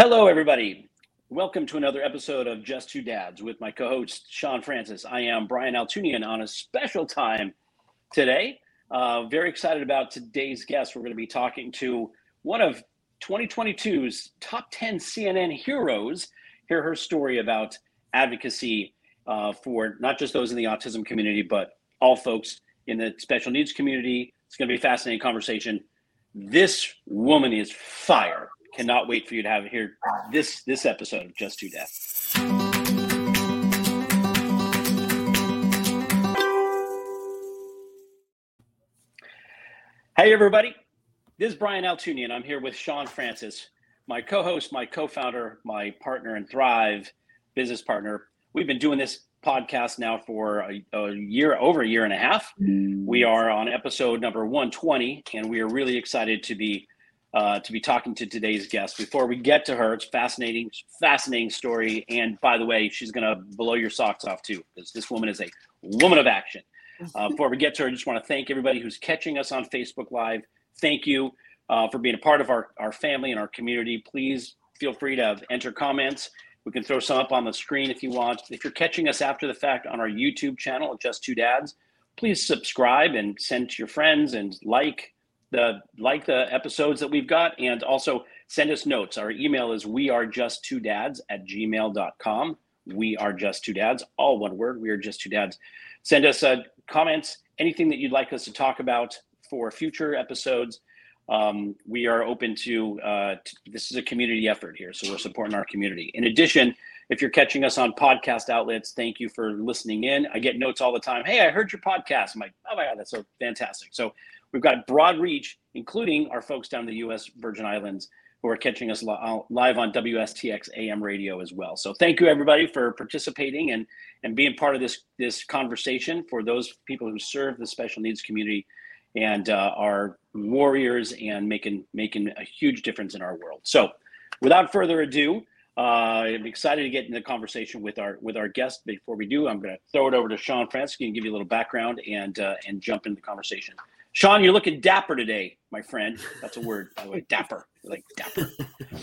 Hello, everybody. Welcome to another episode of Just Two Dads with my co host, Shawn Francis. I am Brian Altunian on a special time today. Uh, very excited about today's guest. We're going to be talking to one of 2022's top 10 CNN heroes. Hear her story about advocacy uh, for not just those in the autism community, but all folks in the special needs community. It's going to be a fascinating conversation. This woman is fire cannot wait for you to have here this this episode of Just Two Dads. Hey everybody, this is Brian Altunian. I'm here with Shawn Francis, my co-host, my co-founder, my partner in Thrive, business partner. We've been doing this podcast now for a, a, year, over a year and a half. We mm. are on episode number 120, and we are really excited to be uh, to be talking to today's guest. Before we get to her, it's fascinating, fascinating story. And by the way, she's going to blow your socks off too, because this woman is a woman of action. Uh, before we get to her, I just want to thank everybody who's catching us on Facebook Live. Thank you uh, for being a part of our, our family and our community. Please feel free to enter comments. We can throw some up on the screen if you want. If you're catching us after the fact on our YouTube channel, Just Two Dads, please subscribe and send to your friends and like the like the episodes that we've got and also send us notes. Our email is we are just two dads at gmail.com we are just two dads all one word we are just two dads. Send us uh, comments anything that you'd like us to talk about for future episodes. Um, we are open to, uh, to this is a community effort here so we're supporting our community. In addition if you're catching us on podcast outlets thank you for listening in. I get notes all the time hey i heard your podcast. I'm like oh my god that's so fantastic. So We've got broad reach, including our folks down the U.S. Virgin Islands who are catching us live on WSTX AM radio as well. So thank you everybody for participating and and being part of this this conversation. For those people who serve the special needs community and uh, are warriors and making making a huge difference in our world. So without further ado. Uh, I'm excited to get in the conversation with our with our guest. Before we do, I'm going to throw it over to Shawn Francis and give you a little background and uh, and jump into the conversation. Shawn, you're looking dapper today, my friend. That's a word, by the way. Dapper. like dapper.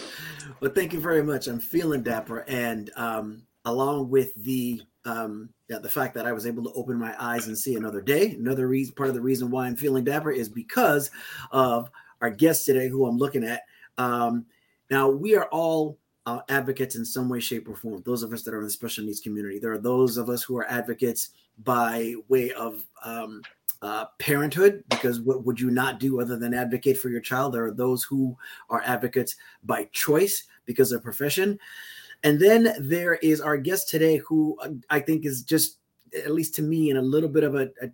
well, thank you very much. I'm feeling dapper. And um, along with the um, yeah, the fact that I was able to open my eyes and see another day, another reason, part of the reason why I'm feeling dapper is because of our guest today, who I'm looking at. Um, now, we are all uh, advocates in some way, shape, or form. Those of us that are in the special needs community. There are those of us who are advocates by way of um, uh, parenthood because what would you not do other than advocate for your child? There are those who are advocates by choice because of profession. And then there is our guest today who uh, i think is just at least to me in a little bit of a, a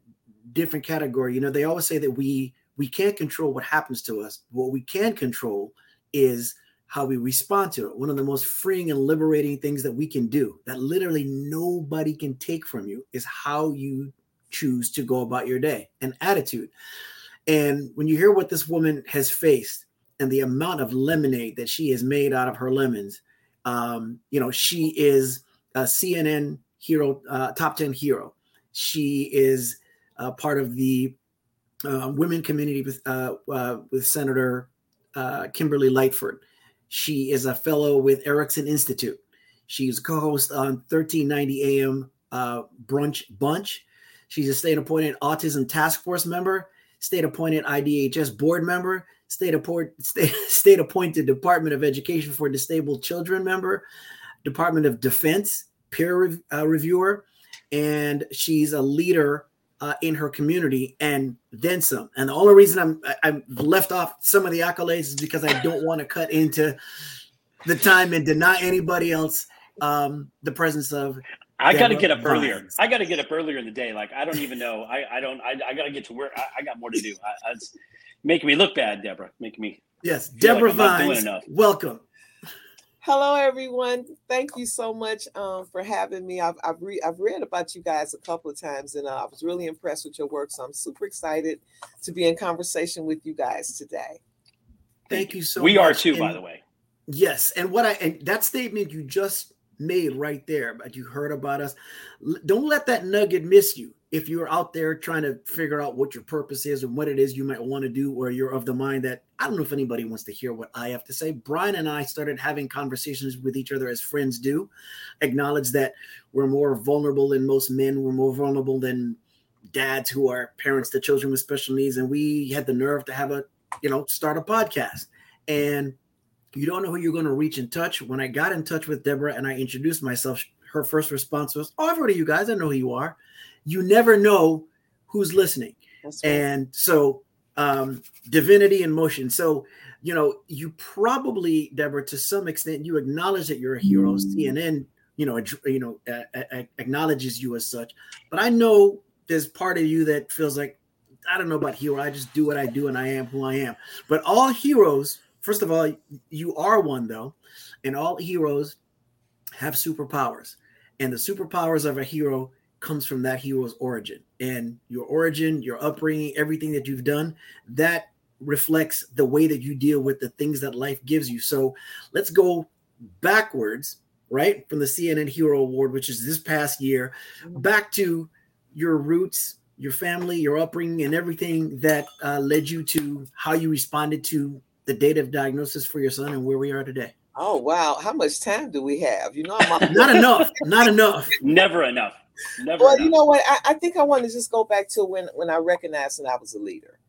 different category. You know they always say that we we can't control what happens to us. What we can control is how we respond to it. One of the most freeing and liberating things that we can do, that literally nobody can take from you, is how you choose to go about your day and attitude. And when you hear what this woman has faced and the amount of lemonade that she has made out of her lemons, um, you know, she is a CNN hero, uh, top 10 hero. She is uh, part of the uh, women community with, uh, uh, with Senator uh, Kimberly Lightford. She is a fellow with Erickson Institute. She's co-host on 1390 AM Brunch Bunch. She's a state appointed autism task force member, state appointed IDHS board member, state, appointed state, state appointed Department of Education for Disabled Children member, Department of Defense peer uh, reviewer, and she's a leader uh, in her community and then some. And the only reason I'm I'm left off some of the accolades is because I don't want to cut into the time and deny anybody else um, the presence of I got to get up earlier. I got to get up earlier in the day. Like I don't even know. I, I don't. I, I got to get to work. I, I, got more to do. I, it's making me look bad, Debra. Making me. Yes, Debra like Vines. Welcome. Hello, everyone. Thank you so much um, for having me. I've I've, re- I've, read about you guys a couple of times, and uh, I was really impressed with your work. So I'm super excited to be in conversation with you guys today. Thank you so. We much. are too, and, by the way. Yes, and what I and that statement you just made right there. But you heard about us. Don't let that nugget miss you. If you're out there trying to figure out what your purpose is and what it is you might want to do, or you're of the mind that I don't know if anybody wants to hear what I have to say. Brian and I started having conversations with each other as friends do, acknowledge that we're more vulnerable than most men, we're more vulnerable than dads who are parents to children with special needs. And we had the nerve to have a, you know, start a podcast. And you don't know who you're going to reach in touch. When I got in touch with Debra and I introduced myself, her first response was, "Oh, I've heard of you guys. I know who you are." You never know who's listening, right. and so um, divinity in motion. So you know, you probably, Debra, to some extent, you acknowledge that you're a hero. Mm. CNN, you know, you know, uh, acknowledges you as such. But I know there's part of you that feels like I don't know about hero. I just do what I do, and I am who I am. But all heroes first of all, you are one though, and all heroes have superpowers, and the superpowers of a hero comes from that hero's origin and your origin, your upbringing, everything that you've done that reflects the way that you deal with the things that life gives you. So let's go backwards, right? From the CNN Hero Award, which is this past year, back to your roots, your family, your upbringing, and everything that uh, led you to how you responded to the date of diagnosis for your son and where we are today? Oh wow, how much time do we have? You know, I'm not enough. Not enough. Never enough. Never. Well, enough. you know what? I, I think I want to just go back to when when I recognized that I was a leader,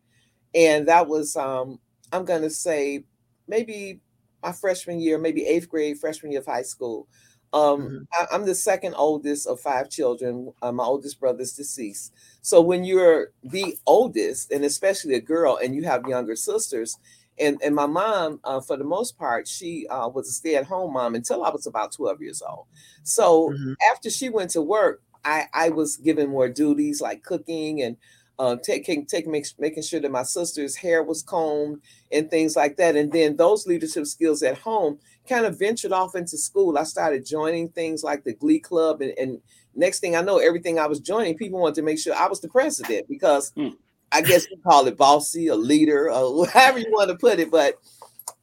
and that was um I'm gonna say maybe my freshman year, maybe eighth grade, freshman year of high school. Um, mm-hmm. I, am the second oldest of five children. Uh, my oldest brother's deceased. So when you're the oldest, and especially a girl, and you have younger sisters, and and my mom uh, for the most part she uh, was a stay-at-home mom until i was about 12 years old so mm-hmm. after she went to work i i was given more duties like cooking and uh, taking taking make, making sure that my sister's hair was combed and things like that and then those leadership skills at home kind of ventured off into school i started joining things like the glee club and, and next thing i know everything i was joining people wanted to make sure i was the president because mm. I guess you call it bossy, a leader, or however you want to put it. But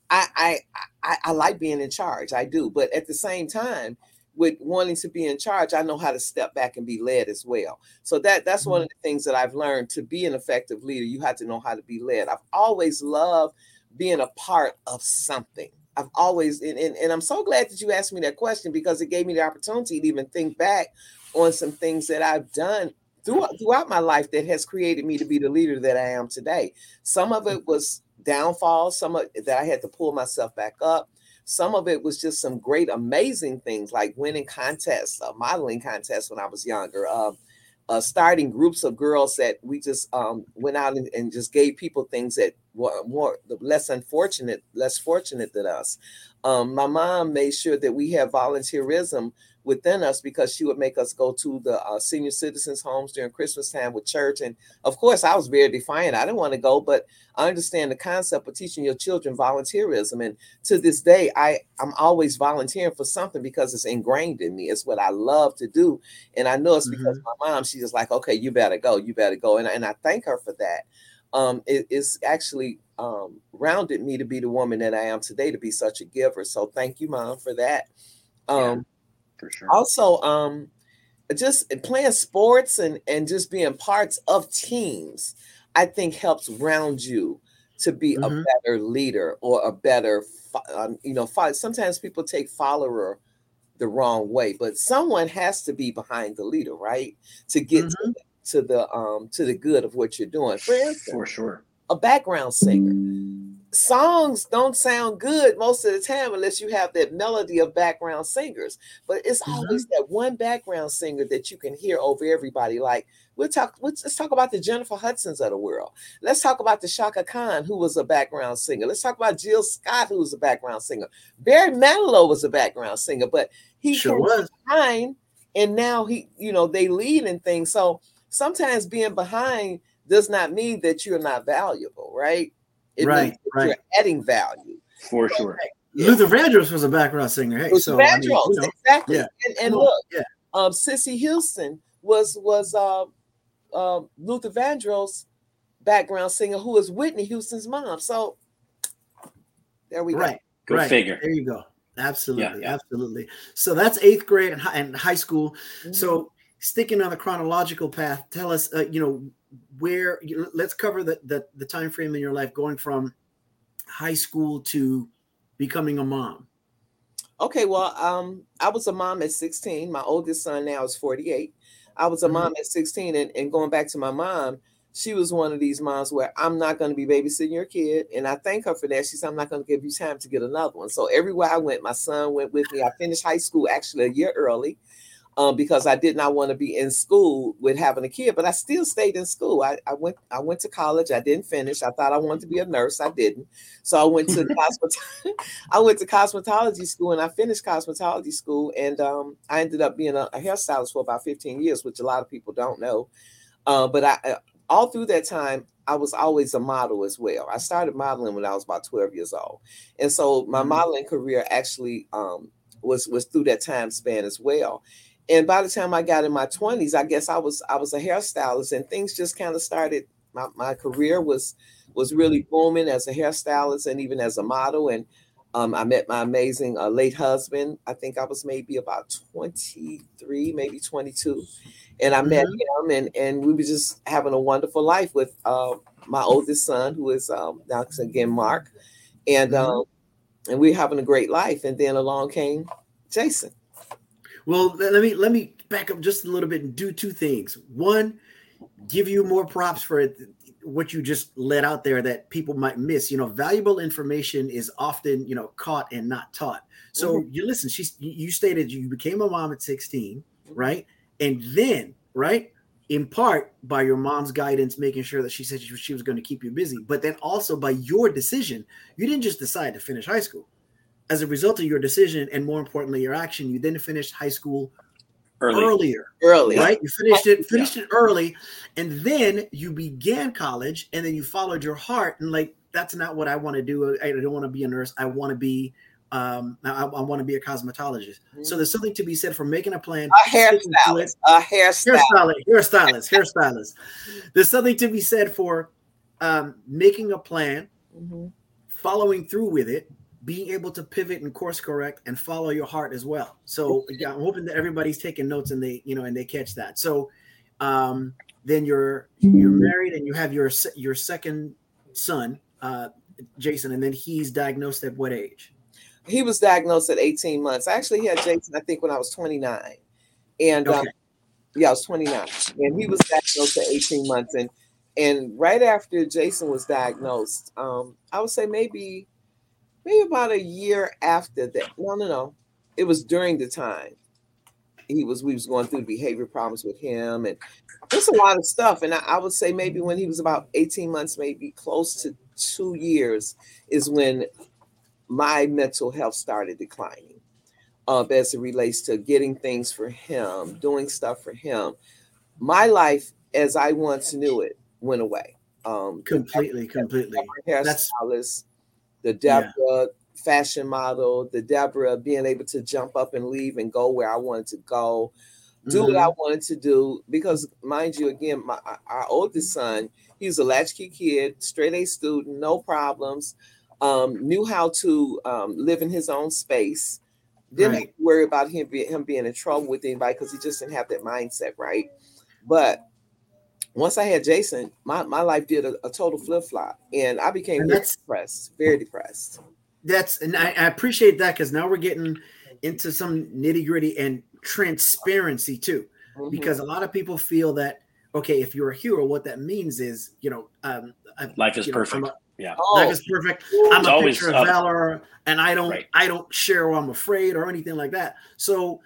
I, I, I, I like being in charge. I do. But at the same time, with wanting to be in charge, I know how to step back and be led as well. So that that's mm-hmm. one of the things that I've learned to be an effective leader. You have to know how to be led. I've always loved being a part of something. I've always and, and, and I'm so glad that you asked me that question because it gave me the opportunity to even think back on some things that I've done throughout, throughout my life that has created me to be the leader that I am today. Some of it was downfall, some of that I had to pull myself back up. Some of it was just some great, amazing things like winning contests, modeling contests when I was younger, uh, uh, starting groups of girls that we just um, went out and, and, just gave people things that were more less unfortunate, less fortunate than us. Um, my mom made sure that we have volunteerism within us because she would make us go to the uh, senior citizens homes during Christmas time with church. And of course, I was very defiant. I didn't want to go, but I understand the concept of teaching your children volunteerism. And to this day, I, I'm always volunteering for something because it's ingrained in me. It's what I love to do. And I know it's because mm-hmm. my mom, she's just like, okay, you better go, you better go. And, and I thank her for that. Um, it, it's actually um, rounded me to be the woman that I am today, to be such a giver. So thank you, mom, for that. Um, for sure. Also, um, just playing sports and and just being parts of teams, I think helps round you to be mm-hmm. a better leader or a better, um, you know. Sometimes people take follower the wrong way, but someone has to be behind the leader, right? To get mm-hmm. to, to the um to the good of what you're doing. For instance, for sure, a background singer songs don't sound good most of the time unless you have that melody of background singers. But it's mm-hmm. always that one background singer that you can hear over everybody. Like we'll talk, let's talk about the Jennifer Hudsons of the world. Let's talk about the Chaka Khan, who was a background singer. Let's talk about Jill Scott, who was a background singer. Barry Manilow was a background singer, but he sure was behind, and now he, you know, they lead in things. So sometimes being behind does not mean that you're not valuable, right? It right, right. You're adding value for sure. Yeah. Luther Vandross was a background singer. Hey, Luther so Vandross, I mean, you know, exactly. Yeah. And, and look, yeah. um, Cissy Houston was was uh, uh, Luther Vandross' background singer, who is Whitney Houston's mom. So there we right. go. Go right. figure. There you go. Absolutely, yeah, yeah. absolutely. So that's eighth grade and high, and high school. Mm-hmm. So sticking on the chronological path, tell us, uh, you know, where. Let's cover the, the the time frame in your life going from high school to becoming a mom. Okay, well, um, I was a mom at 16. My oldest son now is 48. I was a mm-hmm. mom at 16, and, and going back to my mom, she was one of these moms where I'm not going to be babysitting your kid. And I thank her for that. She said, I'm not going to give you time to get another one. So everywhere I went, my son went with me. I finished high school actually a year early um, because I did not want to be in school with having a kid, but I still stayed in school. I, I went I went to college. I didn't finish. I thought I wanted to be a nurse. I didn't. So I went to cosmet- I went to cosmetology school and I finished cosmetology school. And um, I ended up being a, a, hairstylist for about 15 years, which a lot of people don't know. Uh, but I uh, all through that time, I was always a model as well. I started modeling when I was about 12 years old. And so my mm-hmm. modeling career actually um, was was through that time span as well and by the time I got in my 20s, I guess I was I was a hairstylist and things just kind of started my, my career was was really booming as a hairstylist and even as a model and um, I met my amazing uh, late husband. I think I was maybe about 23, maybe 22. And I mm-hmm. met him and, and we were just having a wonderful life with uh, my oldest son, who is um, now again Mark. And mm-hmm. um, and we are having a great life. And then along came Jason. Well, let me let me back up just a little bit and do two things. One, give you more props for it, what you just let out there that people might miss. You know, valuable information is often you know caught and not taught. So mm-hmm. you listen. She you stated you became a mom at 16, right? And then right in part by your mom's guidance, making sure that she said she was going to keep you busy, but then also by your decision. You didn't just decide to finish high school as a result of your decision and more importantly your action you then finished high school Early. earlier early right you finished it finished yeah. it early and then you began college and then you followed your heart and like that's not what i want to do i don't want to be a nurse i want to be um i, I want to be a cosmetologist mm-hmm. so there's something to be said for making a plan a hairstylist a hairstylist hairstylist hairstylist hairstylist there's something to be said for um making a plan mm-hmm. following through with it being able to pivot and course correct and follow your heart as well. So yeah, I'm hoping that everybody's taking notes and they, you know, and they catch that. So um, then you're you're married and you have your your second son, uh, Jason, and then he's diagnosed at what age? He was diagnosed at 18 months. I actually had Jason, I think, when I was 29, and um, okay. um, yeah, I was 29, and he was diagnosed at 18 months, and and right after Jason was diagnosed, um, I would say maybe maybe about a year after that. No, no, no. It was during the time he was we was going through behavior problems with him and there's a lot of stuff. And I, I, would say maybe when he was about 18 months, maybe close to two years, is when my mental health started declining. Uh, as it relates to getting things for him, doing stuff for him. My life as I once knew it went away. Um, completely, completely. Hairstylist, the Debra yeah. fashion model, the Debra being able to jump up and leave and go where I wanted to go, do mm-hmm. what I wanted to do. Because, mind you, again, my our oldest son, he was a latchkey kid, straight A student, no problems, um, knew how to um, live in his own space. Didn't right. worry about him, be, him being in trouble with anybody because he just didn't have that mindset, right? But once I had Jason, my, my life did a, a total flip flop, and I became and very depressed, very depressed. That's and I, I appreciate that because now we're getting into some nitty gritty and transparency too, mm-hmm. because a lot of people feel that okay, if you're a hero, what that means is you know um, life is perfect. A, yeah, life is perfect. I'm it's a picture of valor, and I don't right. I don't share or I'm afraid or anything like that. So,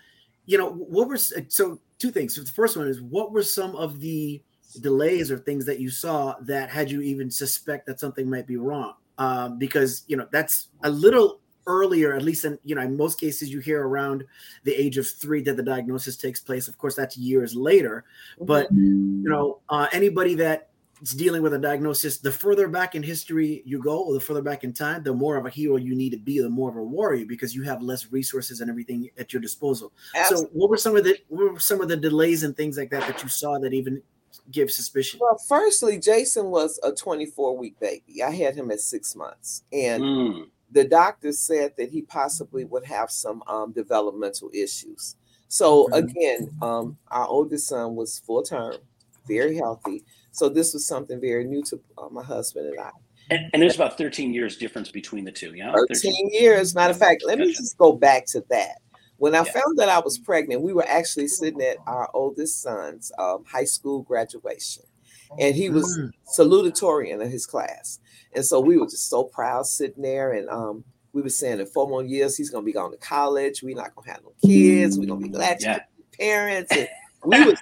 you know, what were so two things. So the first one is what were some of the delays or things that you saw that had you even suspect that something might be wrong. Um, because you know that's a little earlier at least in you know in most cases you hear around the age of three that the diagnosis takes place. Of course that's years later. But you know uh, anybody that is dealing with a diagnosis the further back in history you go or the further back in time the more of a hero you need to be the more of a warrior because you have less resources and everything at your disposal. Absolutely. so what were some of the what were some of the delays and things like that that you saw that even give suspicion? Well, firstly, Jason was a 24 week baby. I had him at six months. And mm. the doctor said that he possibly would have some um, developmental issues. So Mhm. again, um, our oldest son was full term, very healthy. So this was something very new to uh, my husband and I. And, and there's about 13 years difference between the two. Yeah. 13 years. Matter of fact, let me just go back to that. When I Yeah. found that I was pregnant, we were actually sitting at our oldest son's um, high school graduation, and he was Mm. salutatorian of his class. And so we were just so proud sitting there. And um, we were saying in four more years, he's going to be going to college. We're not going to have no kids. We're going to be glad to Yeah. be parents. And we were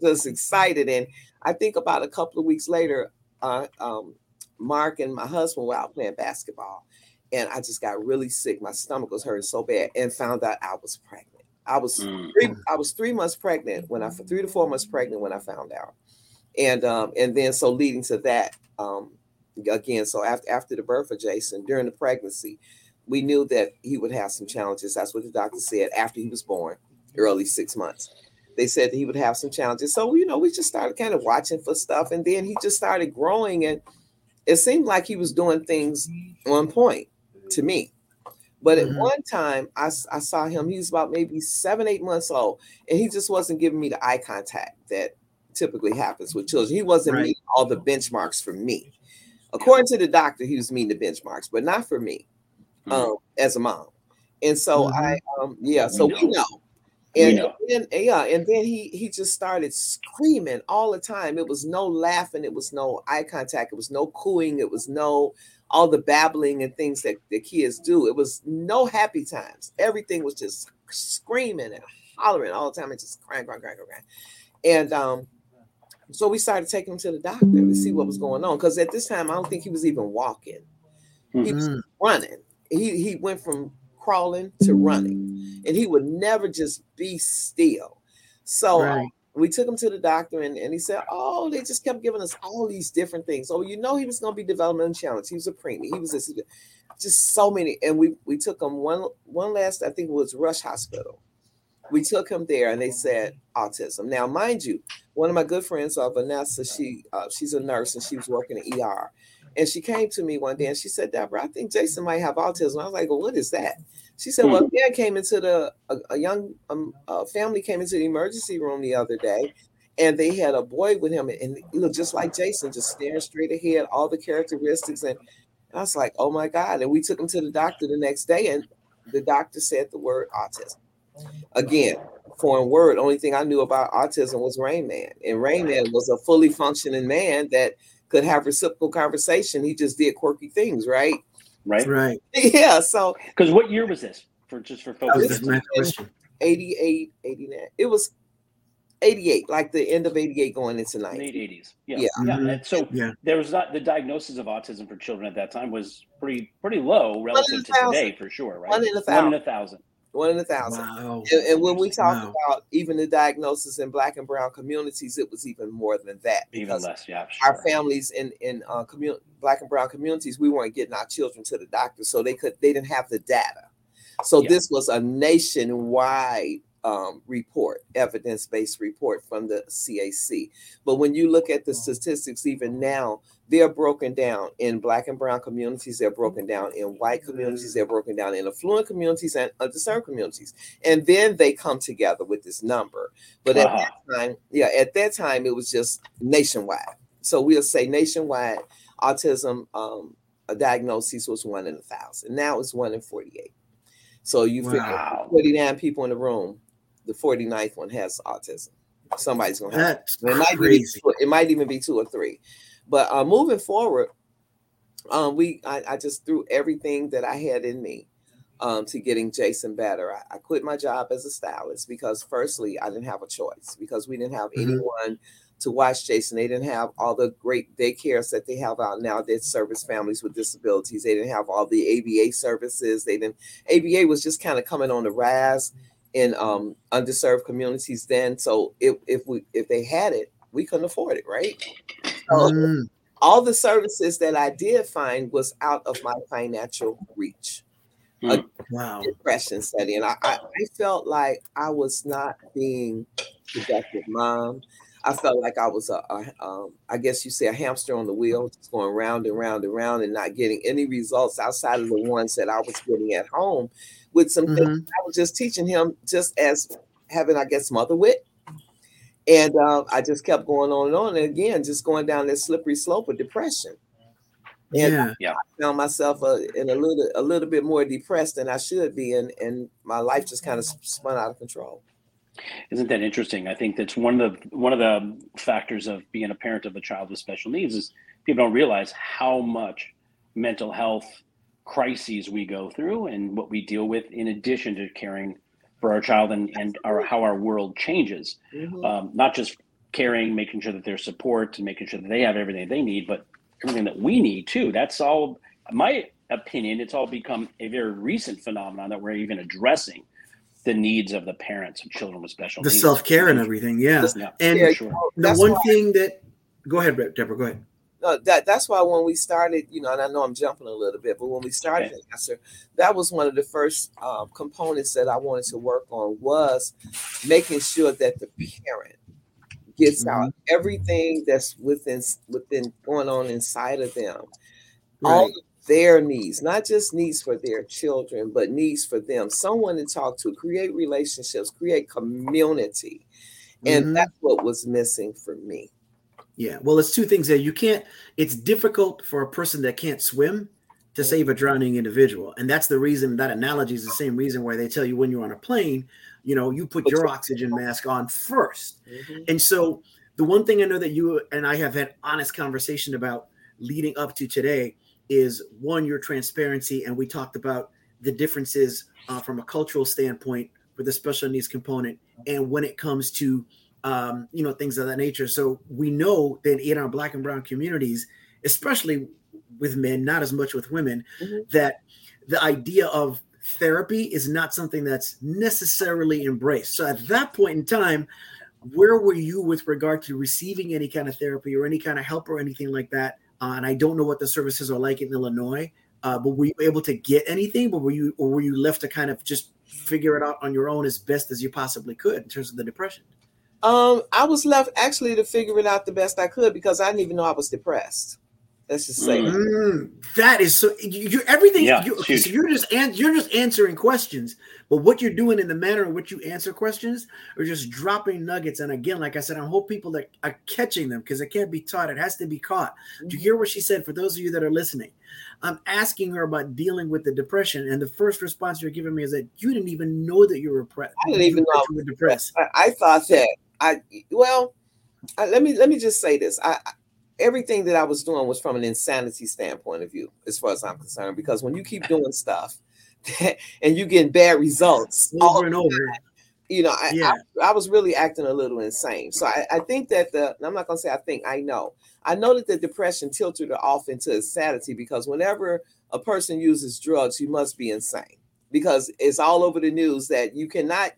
just excited. And I think about a couple of weeks later, uh, um, Mark and my husband were out playing basketball. And I just got really sick. My stomach was hurting so bad and found out I was pregnant. I was Mm. three, I was three months pregnant when I three to four months pregnant when I found out, and um and then so leading to that um again so after after the birth of Jason during the pregnancy, we knew that he would have some challenges. That's what the doctor said after he was born, early six months. They said that he would have some challenges. So you know we just started kind of watching for stuff, and then he just started growing, and it seemed like he was doing things on point to me. But at Mhm. one time, I, I saw him, he was about maybe seven, eight months old, and he just wasn't giving me the eye contact that typically happens with children. He wasn't Right. meeting all the benchmarks for me. According to the doctor, he was meeting the benchmarks, but not for me Mhm. um, as a mom. And so Mhm. I, um, yeah, so we know. know. We And know. then, yeah, and then he he just started screaming all the time. It was no laughing, it was no eye contact, it was no cooing, it was no all the babbling and things that the kids do. It was no happy times. Everything was just screaming and hollering all the time and just crying, crying, crying, crying. And um, so we started taking him to the doctor to see what was going on. Because at this time, I don't think he was even walking. He was Mm. running. He he went from crawling to running, and he would never just be still. So Right. We took him to the doctor, and, and he said, "Oh, they just kept giving us all these different things. Oh, you know, he was going to be developmental challenge. He was a preemie. He was this, just so many. And we we took him one one last. I think it was Rush Hospital. We took him there, and they said autism. Now, mind you, one of my good friends, uh, Vanessa, she uh, she's a nurse, and she was working in ER. And she came to me one day and she said, Debra, I think Jason might have autism. I was like, well, what is that? She said, well, man came into the, a, a young um, uh, family came into the emergency room the other day and they had a boy with him and he looked just like Jason, just staring straight ahead, all the characteristics. And I was like, oh my God. And we took him to the doctor the next day and the doctor said the word autism. Again, foreign word. Only thing I knew about autism was Rain Man. And Rain Man was a fully functioning man that could have reciprocal conversation. He just did quirky things, right? Right. Right. yeah. So Because what year was this? For just for That was folks. This the was next in- question. 88, 89. It was 88, like the end of 88 going into 90. late 80s. Yeah. Yeah. Yeah. Mhm. And so Yeah. there was not the diagnosis of autism for children at that time was pretty pretty low relative to today for sure, right? One in a One thousand. in a thousand. One in a thousand. Wow. And, and when we talk Wow. about even the diagnosis in black and brown communities, it was even more than that Even because less, yeah. our families in in uh, community black and brown communities, we weren't getting our children to the doctor, so they could they didn't have the data. So Yeah. this was a nationwide um, report, evidence based report from the CDC. But when you look at the statistics, even now, they're broken down in black and brown communities, they're broken down in white communities, they're broken down in affluent communities and underserved communities. And then they come together with this number. But at Uh-huh. that time, yeah, at that time, it was just nationwide. So we'll say nationwide autism um, a diagnosis was one in a thousand. Now it's one in 48. So you figure Wow. 49 people in the room, the 49th one has autism. Somebody's gonna have That's it might, be, it might even be two or three. But uh, moving forward, um, we I, I just threw everything that I had in me um, to getting Jason better. I, I quit my job as a stylist because, firstly, I didn't have a choice because we didn't have Mhm. anyone to watch Jason. They didn't have all the great daycares that they have out now that service families with disabilities. They didn't have all the ABA services. They didn't. ABA was just kind of coming on the rise in um, underserved communities then. So if if we if they had it, we couldn't afford it, right? So Mm, all the services that I did find was out of my financial reach. wow. Depression study. and I, I, I felt like I was not being productive mom. I felt like I was a, a um, I guess you say a hamster on the wheel, just going round and round and round and not getting any results outside of the ones that I was getting at home with some mm-hmm. things I was just teaching him just as having, I guess, mother wit. And uh, I just kept going on and on. And again, just going down this slippery slope of depression. And yeah, yeah. I found myself uh, in a little a little bit more depressed than I should be, and and my life just kind of spun out of control. Isn't that interesting? I think that's one of the one of the factors of being a parent of a child with special needs is people don't realize how much mental health crises we go through and what we deal with in addition to caring for our child and, and our, how our world changes. Mm-hmm. Um, not just caring, making sure that there's support and making sure that they have everything they need, but everything that we need too. That's all my opinion. It's all become a very recent phenomenon that we're even addressing the needs of the parents of children with special the needs. self-care and everything yeah, yeah. and yeah, sure. the one why, thing that go ahead debra go ahead no, that that's why when we started, you know, and I know I'm jumping a little bit, but when we started, okay. answer, that was one of the first um, components that I wanted to work on was making sure that the parent gets mm-hmm. out everything that's within within going on inside of them, right. all their needs, not just needs for their children, but needs for them. Someone to talk to, create relationships, create community. And mm-hmm. that's what was missing for me. Yeah. Well, it's two things there. You can't, it's difficult for a person that can't swim to save a drowning individual. And that's the reason that analogy is the same reason why they tell you when you're on a plane, you know, you put your oxygen mask on 1st mm-hmm. And so the one thing I know that you and I have had honest conversation about leading up to today is one your transparency and we talked about the differences uh, from a cultural standpoint for the special needs component and when it comes to um, you know things of that nature so we know that in our black and brown communities especially with men not as much with women mm-hmm. that the idea of therapy is not something that's necessarily embraced so at that point in time where were you with regard to receiving any kind of therapy or any kind of help or anything like that uh, and I don't know what the services are like in Illinois. Uh, but were you able to get anything? But were you or were you left to kind of just figure it out on your own as best as you possibly could in terms of the depression? Um, I was left actually to figure it out the best I could because I didn't even know I was depressed. Let's just say mm, that is so. You everything. Yeah, you, okay, so you're just an, you're just answering questions, but what you're doing in the manner in which you answer questions are just dropping nuggets. And again, like I said, I hope people that are catching them because it can't be taught; it has to be caught. Mm-hmm. Do you hear what she said? For those of you that are listening, I'm asking her about dealing with the depression, and the first response you're giving me is that you didn't even know that you were depressed. I didn't even know you were depressed. I, I thought that I well. I, let me let me just say this. I everything that I was doing was from an insanity standpoint of view, as far as I'm concerned. Because when you keep doing stuff and you get bad results over and over, you know, I, yeah. I, I, was really acting a little insane. So I, I think that the I'm not gonna say I think I know. I know that the depression tilted her off into insanity because whenever a person uses drugs, you must be insane because it's all over the news that you cannot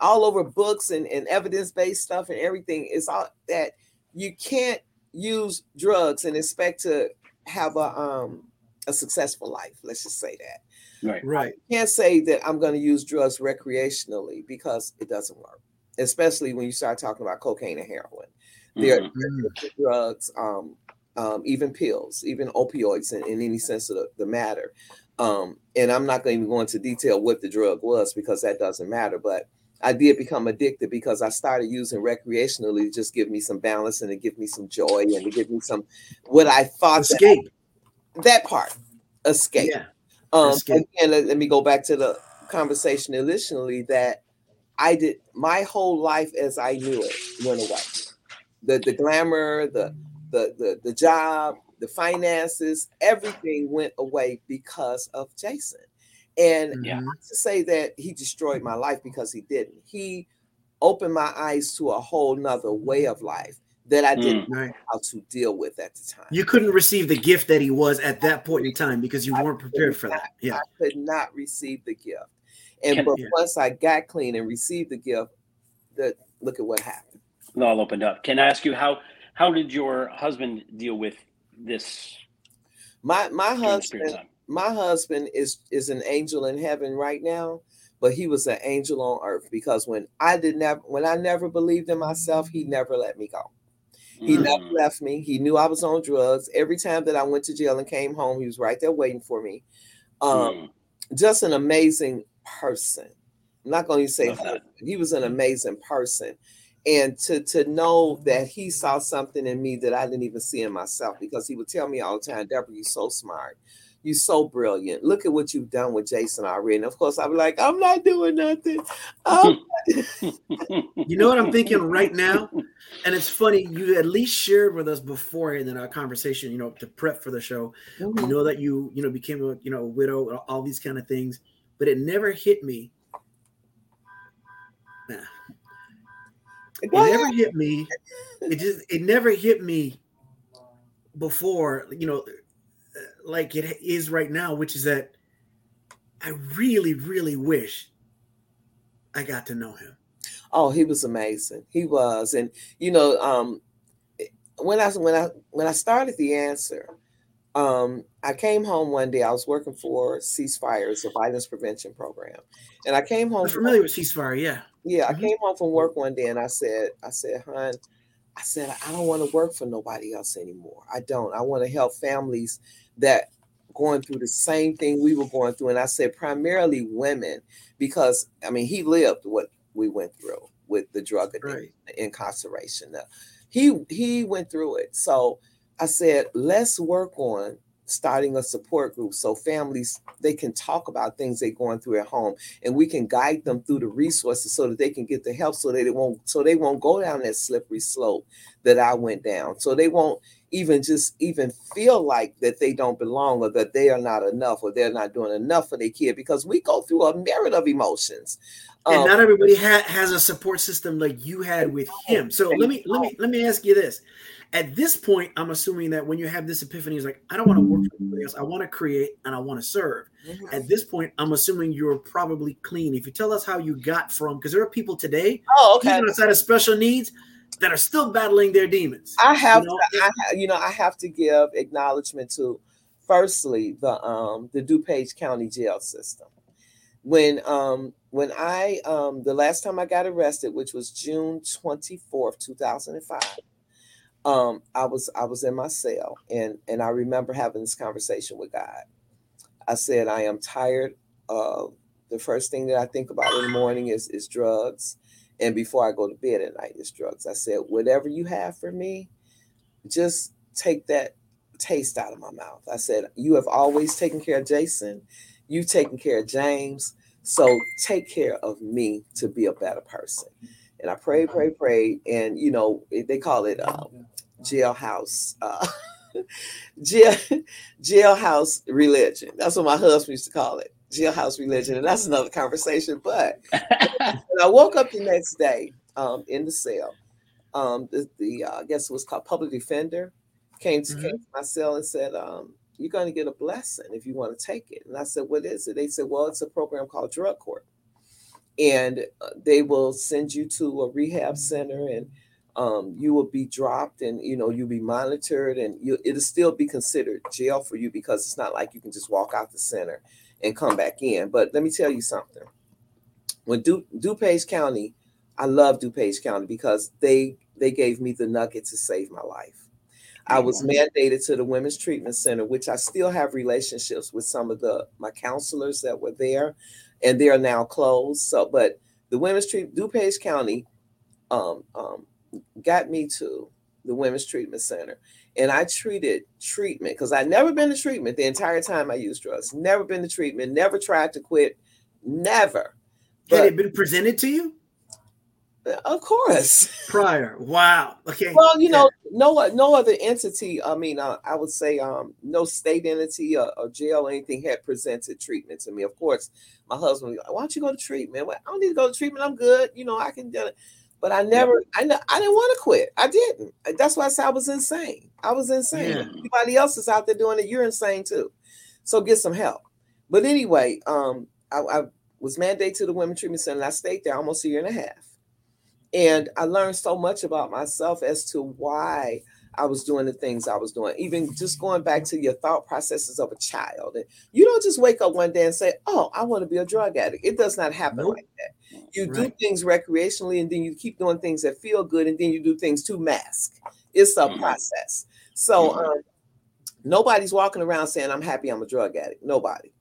all over books and, and evidence-based stuff and everything. It's all that you can't use drugs and expect to have a um a successful life. Let's just say that. Right. Right. I can't say that I'm going to use drugs recreationally because it doesn't work. Especially when you start talking about cocaine and heroin. There mm-hmm. drugs, um, um, even pills, even opioids in, in any sense of the, the matter. Um, and I'm not going to go into detail what the drug was because that doesn't matter. But I did become addicted because I started using recreationally to just give me some balance and to give me some joy and to give me some what I thought escape. That, that part escape. Yeah. Um, escape. Again, let, let me go back to the conversation initially that I did my whole life as I knew it went away. The the glamour, the the the, the job, the finances, everything went away because of Jason. And yeah. not to say that he destroyed my life because he didn't. He opened my eyes to a whole nother way of life that I didn't mm. know how to deal with at the time. You couldn't receive the gift that he was at that point in time because you weren't prepared for that. Yeah. I could not receive the gift. And but yeah. once I got clean and received the gift, that look at what happened. It all opened up. Can I ask you how how did your husband deal with this? My my husband my husband is is an angel in heaven right now but he was an angel on earth because when I did never when I never believed in myself, he never let me go. He mm. never left me. He knew I was on drugs. Every time that I went to jail and came home, he was right there waiting for me. Um, mm. just an amazing person. I'm not going to say he was an amazing person. And to to know that he saw something in me that I didn't even see in myself, because he would tell me all the time, Debra, you're so smart. You're so brilliant. Look at what you've done with Jason already. And of course, I'm like, I'm not doing nothing. you know what I'm thinking right now? And it's funny, you at least shared with us before in our conversation, you know, to prep for the show. Mm-hmm. You know that you, you know, became a, you know, a widow, all these kind of things, but it never hit me. Nah. It never hit me. It just it never hit me before, you know, like it is right now, which is that I really, really wish I got to know him. Oh, he was amazing. He was, and you know, um, when I when I when I started the answer, um, I came home one day. I was working for Ceasefire, it's a violence prevention program, and I came home. I'm familiar with Ceasefire, yeah. Yeah, mm-hmm. I came home from work one day, and I said, I said, "Hun, I said I don't want to work for nobody else anymore. I don't. I want to help families that going through the same thing we were going through. And I said primarily women, because I mean he lived what we went through with the drug addiction, right. the incarceration. He he went through it. So I said, let's work on starting a support group so families they can talk about things they're going through at home. And we can guide them through the resources so that they can get the help so that it won't so they won't go down that slippery slope that I went down. So they won't even just even feel like that they don't belong or that they are not enough or they're not doing enough for their kid because we go through a myriad of emotions. And um, not everybody ha- has a support system like you had with him. So let me let me let me ask you this at this point, I'm assuming that when you have this epiphany, it's like, I don't want to work for anybody else. I want to create and I want to serve. Mm-hmm. At this point, I'm assuming you're probably clean. If you tell us how you got from, because there are people today, oh, okay, even outside of special needs, that are still battling their demons. I have, you know, to, I, you know, I have to give acknowledgement to, firstly, the um the DuPage County jail system. When um when I um the last time I got arrested, which was June 24th, 2005 um, I was I was in my cell and and I remember having this conversation with God. I said, I am tired of the first thing that I think about in the morning is is drugs. And before I go to bed at night is drugs. I said, whatever you have for me, just take that taste out of my mouth. I said, you have always taken care of Jason. You've taken care of James. So take care of me to be a better person. And I prayed, prayed, prayed. And, you know, they call it um, jailhouse uh, jail jailhouse religion. That's what my husband used to call it, jailhouse religion, and that's another conversation. But I woke up the next day um, in the cell. Um, the, the uh, I guess it was called public defender came to, mm-hmm. came to my cell and said, um, "You're going to get a blessing if you want to take it." And I said, "What is it?" They said, "Well, it's a program called Drug Court, and uh, they will send you to a rehab center and." Um, you will be dropped and you know you'll be monitored and you, it'll still be considered jail for you because it's not like you can just walk out the center and come back in. But let me tell you something. When du- DuPage County I love DuPage County because they they gave me the nugget to save my life. I was mandated to the Women's Treatment Center, which I still have relationships with some of the my counselors that were there, and they are now closed. So, but the Women's Treat DuPage County um, um, got me to the Women's Treatment Center. And I treated treatment because I'd never been to treatment the entire time I used drugs. Never been to treatment, never tried to quit, never. But, Had it been presented to you? Of course. Prior. Wow. Okay. Well, you know, no no other entity, I mean, uh, I would say um, no state entity or, or, jail or anything had presented treatment to me. Of course, my husband, why don't you go to treatment? Well, I don't need to go to treatment. I'm good. You know, I can do it. But I never, I, I didn't want to quit. I didn't. That's why I said I was insane. I was insane. Yeah. Everybody else is out there doing it. You're insane too. So get some help. But anyway, um, I, I was mandated to the Women Treatment Center. I stayed there almost a year and a half. And I learned so much about myself as to why I was doing the things I was doing. Even just going back to your thought processes of a child. And You don't just wake up one day and say, "Oh, I want to be a drug addict." It does not happen nope. like that. You right. do things recreationally, and then you keep doing things that feel good, and then you do things to mask. It's a mm-hmm. process. So mm-hmm. um, nobody's walking around saying, "I'm happy I'm a drug addict." Nobody.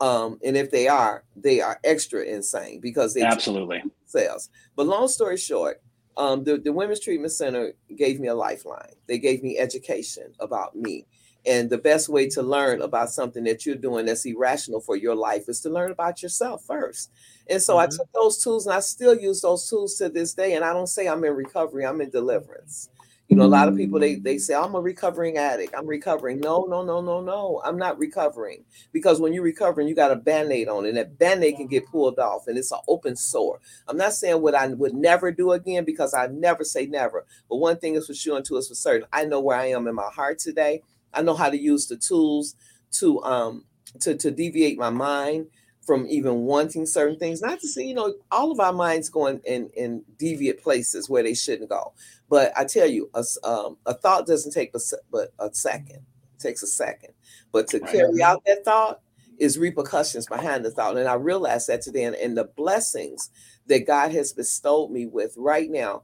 Um, and if they are, they are extra insane because they absolutely themselves. But long story short, um, the, the Women's Treatment Center gave me a lifeline. They gave me education about me. And the best way to learn about something that you're doing that's irrational for your life is to learn about yourself first. And so mm-hmm. I took those tools and I still use those tools to this day. And I don't say I'm in recovery, I'm in deliverance. You know, a lot of people they they say I'm a recovering addict. I'm recovering. No, no, no, no, no. I'm not recovering because when you're recovering, you got a band-aid on, and that band-aid can get pulled off, and it's an open sore. I'm not saying what I would never do again because I never say never. But one thing is for sure and two is for certain. I know where I am in my heart today. I know how to use the tools to um to to deviate my mind from even wanting certain things. Not to say, you know, all of our minds going in in deviant places where they shouldn't go. But I tell you, a, um, a thought doesn't take a, but a second. It takes a second. But to carry out that thought is repercussions behind the thought. And I realized that today. And, and the blessings that God has bestowed me with right now,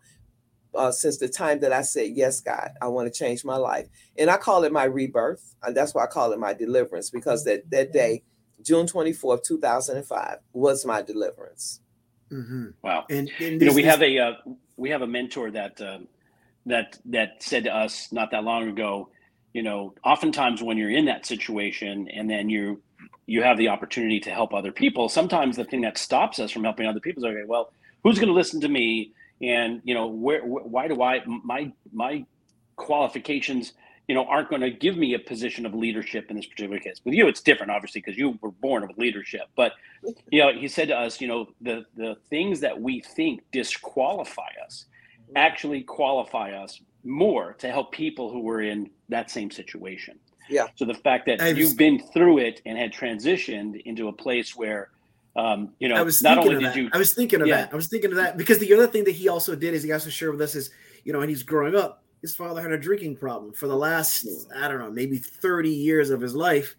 uh, since the time that I said, Yes, God, I want to change my life. And I call it my rebirth. And that's why I call it my deliverance, because that, that day, June 24th, 2005, was my deliverance. Mm-hmm. Wow. And, and you know, we have a uh, we have a mentor that um, that that said to us not that long ago, you know, oftentimes when you're in that situation and then you you have the opportunity to help other people, sometimes the thing that stops us from helping other people is okay, well, who's going to listen to me? And you know, where, why do I my my qualifications you know aren't going to give me a position of leadership in this particular case with you it's different obviously because you were born with leadership but you know he said to us you know the the things that we think disqualify us actually qualify us more to help people who were in that same situation. Yeah. So the fact that I've, you've been through it and had transitioned into a place where, um, you know, I was not only did that. you, I was thinking of yeah. that. I was thinking of that because the other thing that he also did is he also shared with us is, you know, and he's growing up, his father had a drinking problem for the last, I don't know, maybe 30 years of his life.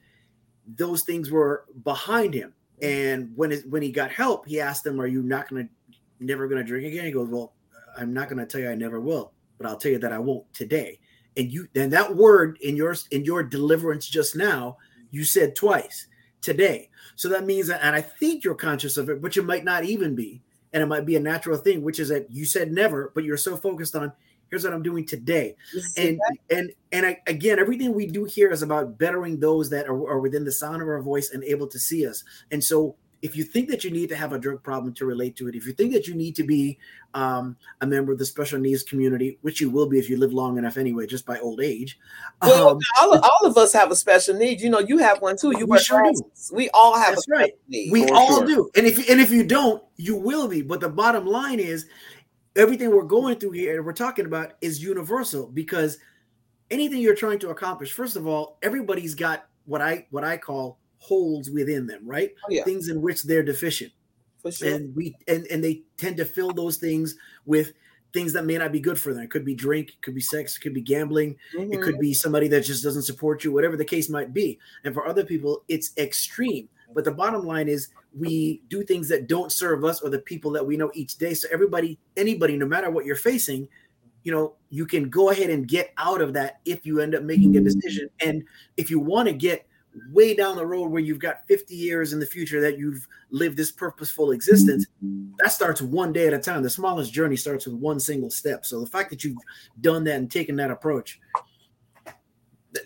Those things were behind him. And when it, when he got help, he asked him, "Are you not going to, never going to drink again?" He goes, "Well, I'm not going to tell you I never will, but I'll tell you that I won't today. And you and that word in your in your deliverance just now, you said twice today. So that means that, and I think you're conscious of it, but you might not even be. And it might be a natural thing, which is that you said never, but you're so focused on here's what I'm doing today. And and and I, again, everything we do here is about bettering those that are, are within the sound of our voice and able to see us. And so if you think that you need to have a drug problem to relate to it, if you think that you need to be um, a member of the special needs community, which you will be if you live long enough anyway, just by old age. Well, um, all, of, all of us have a special need. You know, you have one too. You we sure do. We all have That's right. Need. We all sure. do. And if and if you don't, you will be. But the bottom line is, everything we're going through here, and we're talking about, is universal because anything you're trying to accomplish, first of all, everybody's got what I what I call holes within them, right? Oh, yeah. Things in which they're deficient. Sure. And we and and they tend to fill those things with things that may not be good for them. It could be drink, it could be sex, it could be gambling, mm-hmm. it could mm-hmm. be somebody that just doesn't support you, whatever the case might be. And for other people, it's extreme. But the bottom line is we do things that don't serve us or the people that we know each day. So everybody, anybody, no matter what you're facing, you know, you can go ahead and get out of that if you end up making a decision. And if you want to get way down the road where you've got 50 years in the future that you've lived this purposeful existence that starts one day at a time the smallest journey starts with one single step so the fact that you've done that and taken that approach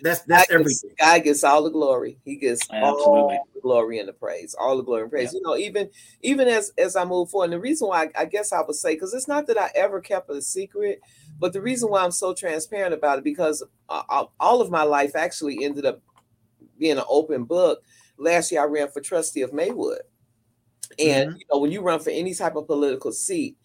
that's that's God everything. Gets, God gets all the glory. He gets Absolutely. all the glory and the praise, all the glory and praise. Yeah. You know, even even as as I move forward, and the reason why I, I guess I would say because it's not that I ever kept it a secret, but the reason why I'm so transparent about it because uh, all of my life actually ended up being an open book. Last year, I ran for trustee of Maywood, and mm-hmm. you know when you run for any type of political seat,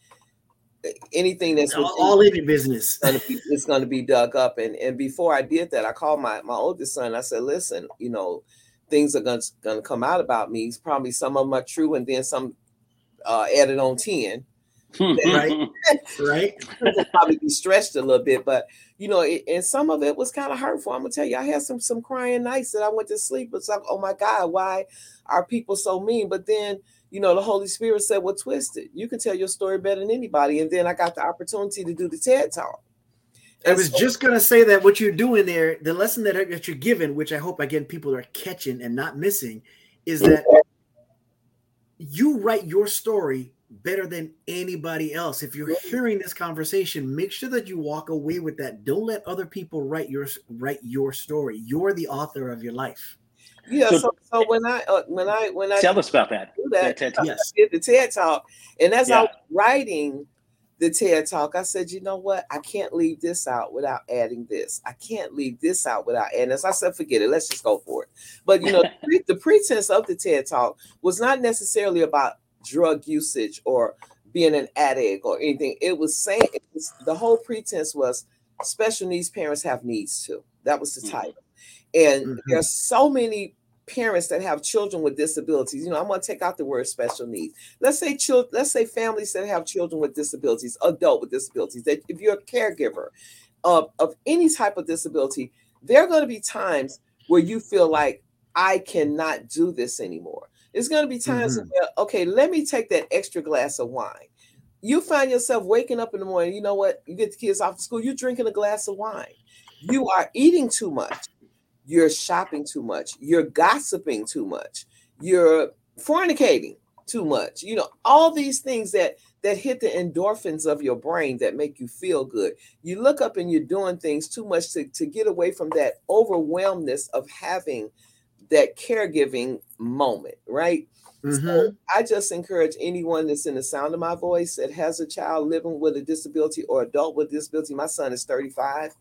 anything that's all, all in your business, it's going to be dug up. And and before I did that, I called my my oldest son. I said, "Listen, you know, things are going to going to come out about me. It's probably some of them are true, and then some uh, added on 10 right? right? will probably be stretched a little bit, but you know, it, and some of it was kind of hurtful. I'm gonna tell you, I had some some crying nights that I went to sleep. It's like, oh my God, why are people so mean? But then, you know, the Holy Spirit said, "Well, twisted. You can tell your story better than anybody." And then I got the opportunity to do the TED Talk. I was so, just gonna say that what you're doing there, the lesson that, that you're giving, which I hope again people are catching and not missing, is that you write your story better than anybody else. If you're hearing this conversation, make sure that you walk away with that. Don't let other people write your write your story. You're the author of your life. Yeah. So, so, so when I uh, when I when I tell us about that, do that, Talk. Yes. did the TED Talk, and as yeah. I was writing the TED Talk, I said, you know what? I can't leave this out without adding this. I can't leave this out without adding this. I said, forget it. Let's just go for it. But you know, the pretense of the TED Talk was not necessarily about drug usage or being an addict or anything. It was saying it was, the whole pretense was special needs parents have needs too. That was the mm-hmm. title. And mm-hmm. there's so many parents that have children with disabilities. You know, I'm going to take out the word special needs. Let's say children, let's say families that have children with disabilities, adult with disabilities. That if you're a caregiver of, of any type of disability, there are going to be times where you feel like I cannot do this anymore. It's going to be times mm-hmm. where, okay, let me take that extra glass of wine. You find yourself waking up in the morning, you know what? You get the kids off to school, you're drinking a glass of wine. You are eating too much. You're shopping too much. You're gossiping too much. You're fornicating too much. You know, all these things that that hit the endorphins of your brain that make you feel good. You look up and you're doing things too much to, to get away from that overwhelmness of having that caregiving moment, right? Mm-hmm. So I just encourage anyone that's in the sound of my voice that has a child living with a disability or adult with disability. My son is 35.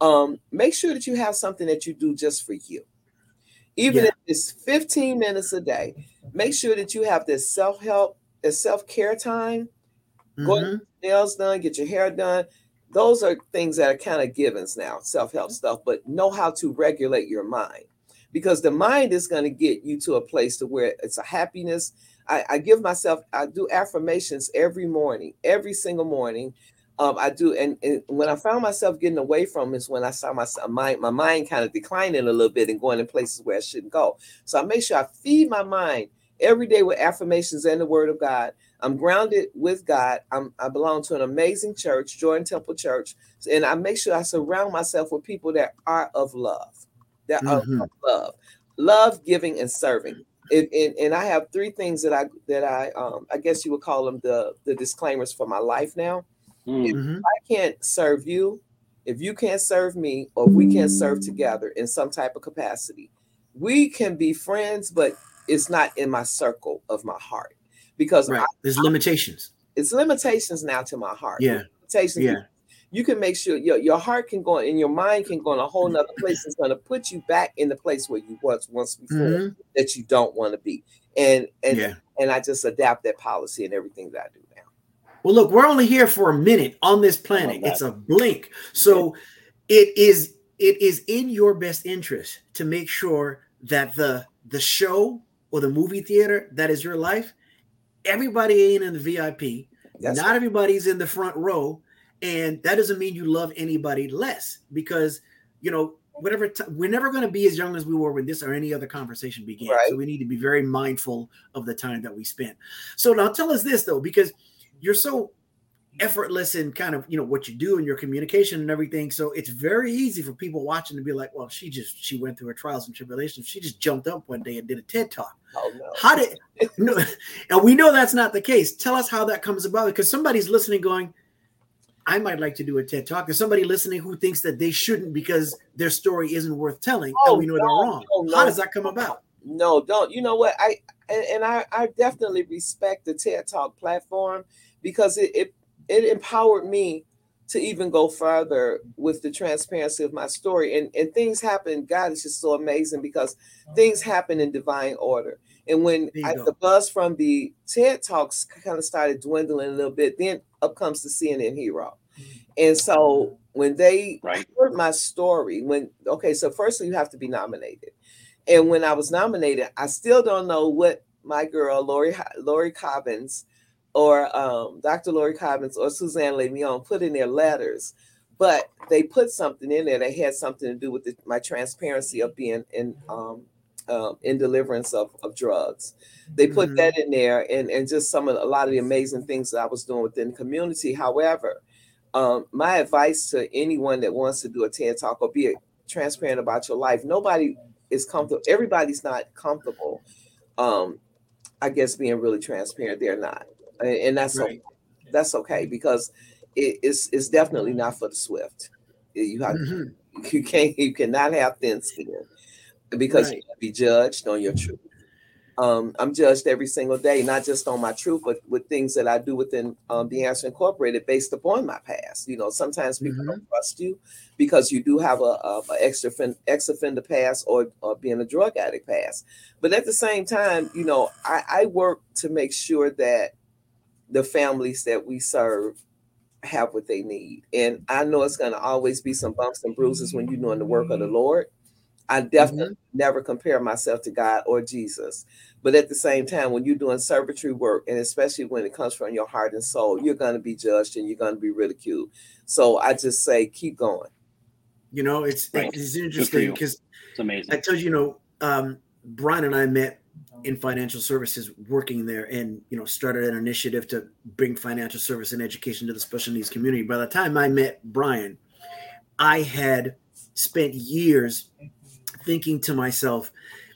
Um, make sure that you have something that you do just for you. Even yeah. if it's 15 minutes a day, make sure that you have this self-help, this self-care time. Mm-hmm. Go get nails done, get your hair done. Those are things that are kind of givens now, self-help stuff, but know how to regulate your mind because the mind is going to get you to a place to where it's a happiness. I, I give myself, I do affirmations every morning, every single morning. Um, I do, and, and, when I found myself getting away from is when I saw my mind, my mind kind of declining a little bit and going in places where I shouldn't go. So I make sure I feed my mind every day with affirmations and the Word of God. I'm grounded with God. I'm, I belong to an amazing church, Jordan Temple Church, and I make sure I surround myself with people that are of love that mm-hmm. love, love, giving, and serving. And, and, and, I have three things that I that I um I guess you would call them the the disclaimers for my life now. Mm-hmm. If I can't serve you, if you can't serve me, or we can't serve together in some type of capacity, we can be friends, but it's not in my circle of my heart because right. I, there's limitations. It's limitations now to my heart. Yeah. Limitations yeah you can make sure your, your heart can go and your mind can go in a whole nother place. It's going to put you back in the place where you was once before mm-hmm. that you don't want to be. And and yeah. and I just adapt that policy and everything that I do. Well, look, we're only here for a minute on this planet. It's a blink. So it is it is in your best interest to make sure that the the show or the movie theater that is your life, everybody ain't in the VIP. That's not right. everybody's in the front row and that doesn't mean you love anybody less because you know whatever t- we're never going to be as young as we were when this or any other conversation began right. so we need to be very mindful of the time that we spend so now tell us this though because you're so effortless in kind of you know what you do and your communication and everything so it's very easy for people watching to be like well she just she went through her trials and tribulations she just jumped up one day and did a ted talk oh, no. how did no and we know that's not the case tell us how that comes about because somebody's listening going I might like to do a TED talk. There's somebody listening who thinks that they shouldn't because their story isn't worth telling, oh, and we know no, they're wrong. No, How does that come about? No, don't. You know what? I and, and I, I definitely respect the TED Talk platform because it, it it empowered me to even go further with the transparency of my story. And and things happen. God is just so amazing because things happen in divine order. And when I, the buzz from the TED Talks kind of started dwindling a little bit, then up comes the CNN hero. And so when they right. heard my story, when okay, so firstly you have to be nominated. And when I was nominated, I still don't know what my girl Lori Lori Cobbins or um, Dr. Lori Cobbins or Suzanne Levion put in their letters, but they put something in there that had something to do with the, my transparency of being in um, uh, in deliverance of, of drugs. They put mm-hmm. that in there and, and just some of a lot of the amazing things that I was doing within the community. However, um, my advice to anyone that wants to do a TED talk or be transparent about your life, nobody is comfortable. Everybody's not comfortable. Um, I guess being really transparent, they're not, and, and that's right. okay. that's okay because it, it's it's definitely not for the swift. You have mm-hmm. you can't you cannot have thin skin because right. you be judged on your truth. Um, I'm judged every single day, not just on my truth, but with things that I do within um, the Answer Incorporated based upon my past. You know, sometimes people mm-hmm. don't trust you because you do have a, a, a extra ex offender past or, or being a drug addict past. But at the same time, you know, I, I work to make sure that the families that we serve have what they need. And I know it's going to always be some bumps and bruises when you're doing the work of the Lord. I definitely mm-hmm. never compare myself to God or Jesus. But at the same time, when you're doing servitory work, and especially when it comes from your heart and soul, you're going to be judged and you're going to be ridiculed. So I just say, keep going. You know, it's right. it's interesting because it's amazing. I told you, you know, um, Brian and I met in financial services working there and you know started an initiative to bring financial service and education to the special needs community by the time i met brian i had spent years thinking to myself,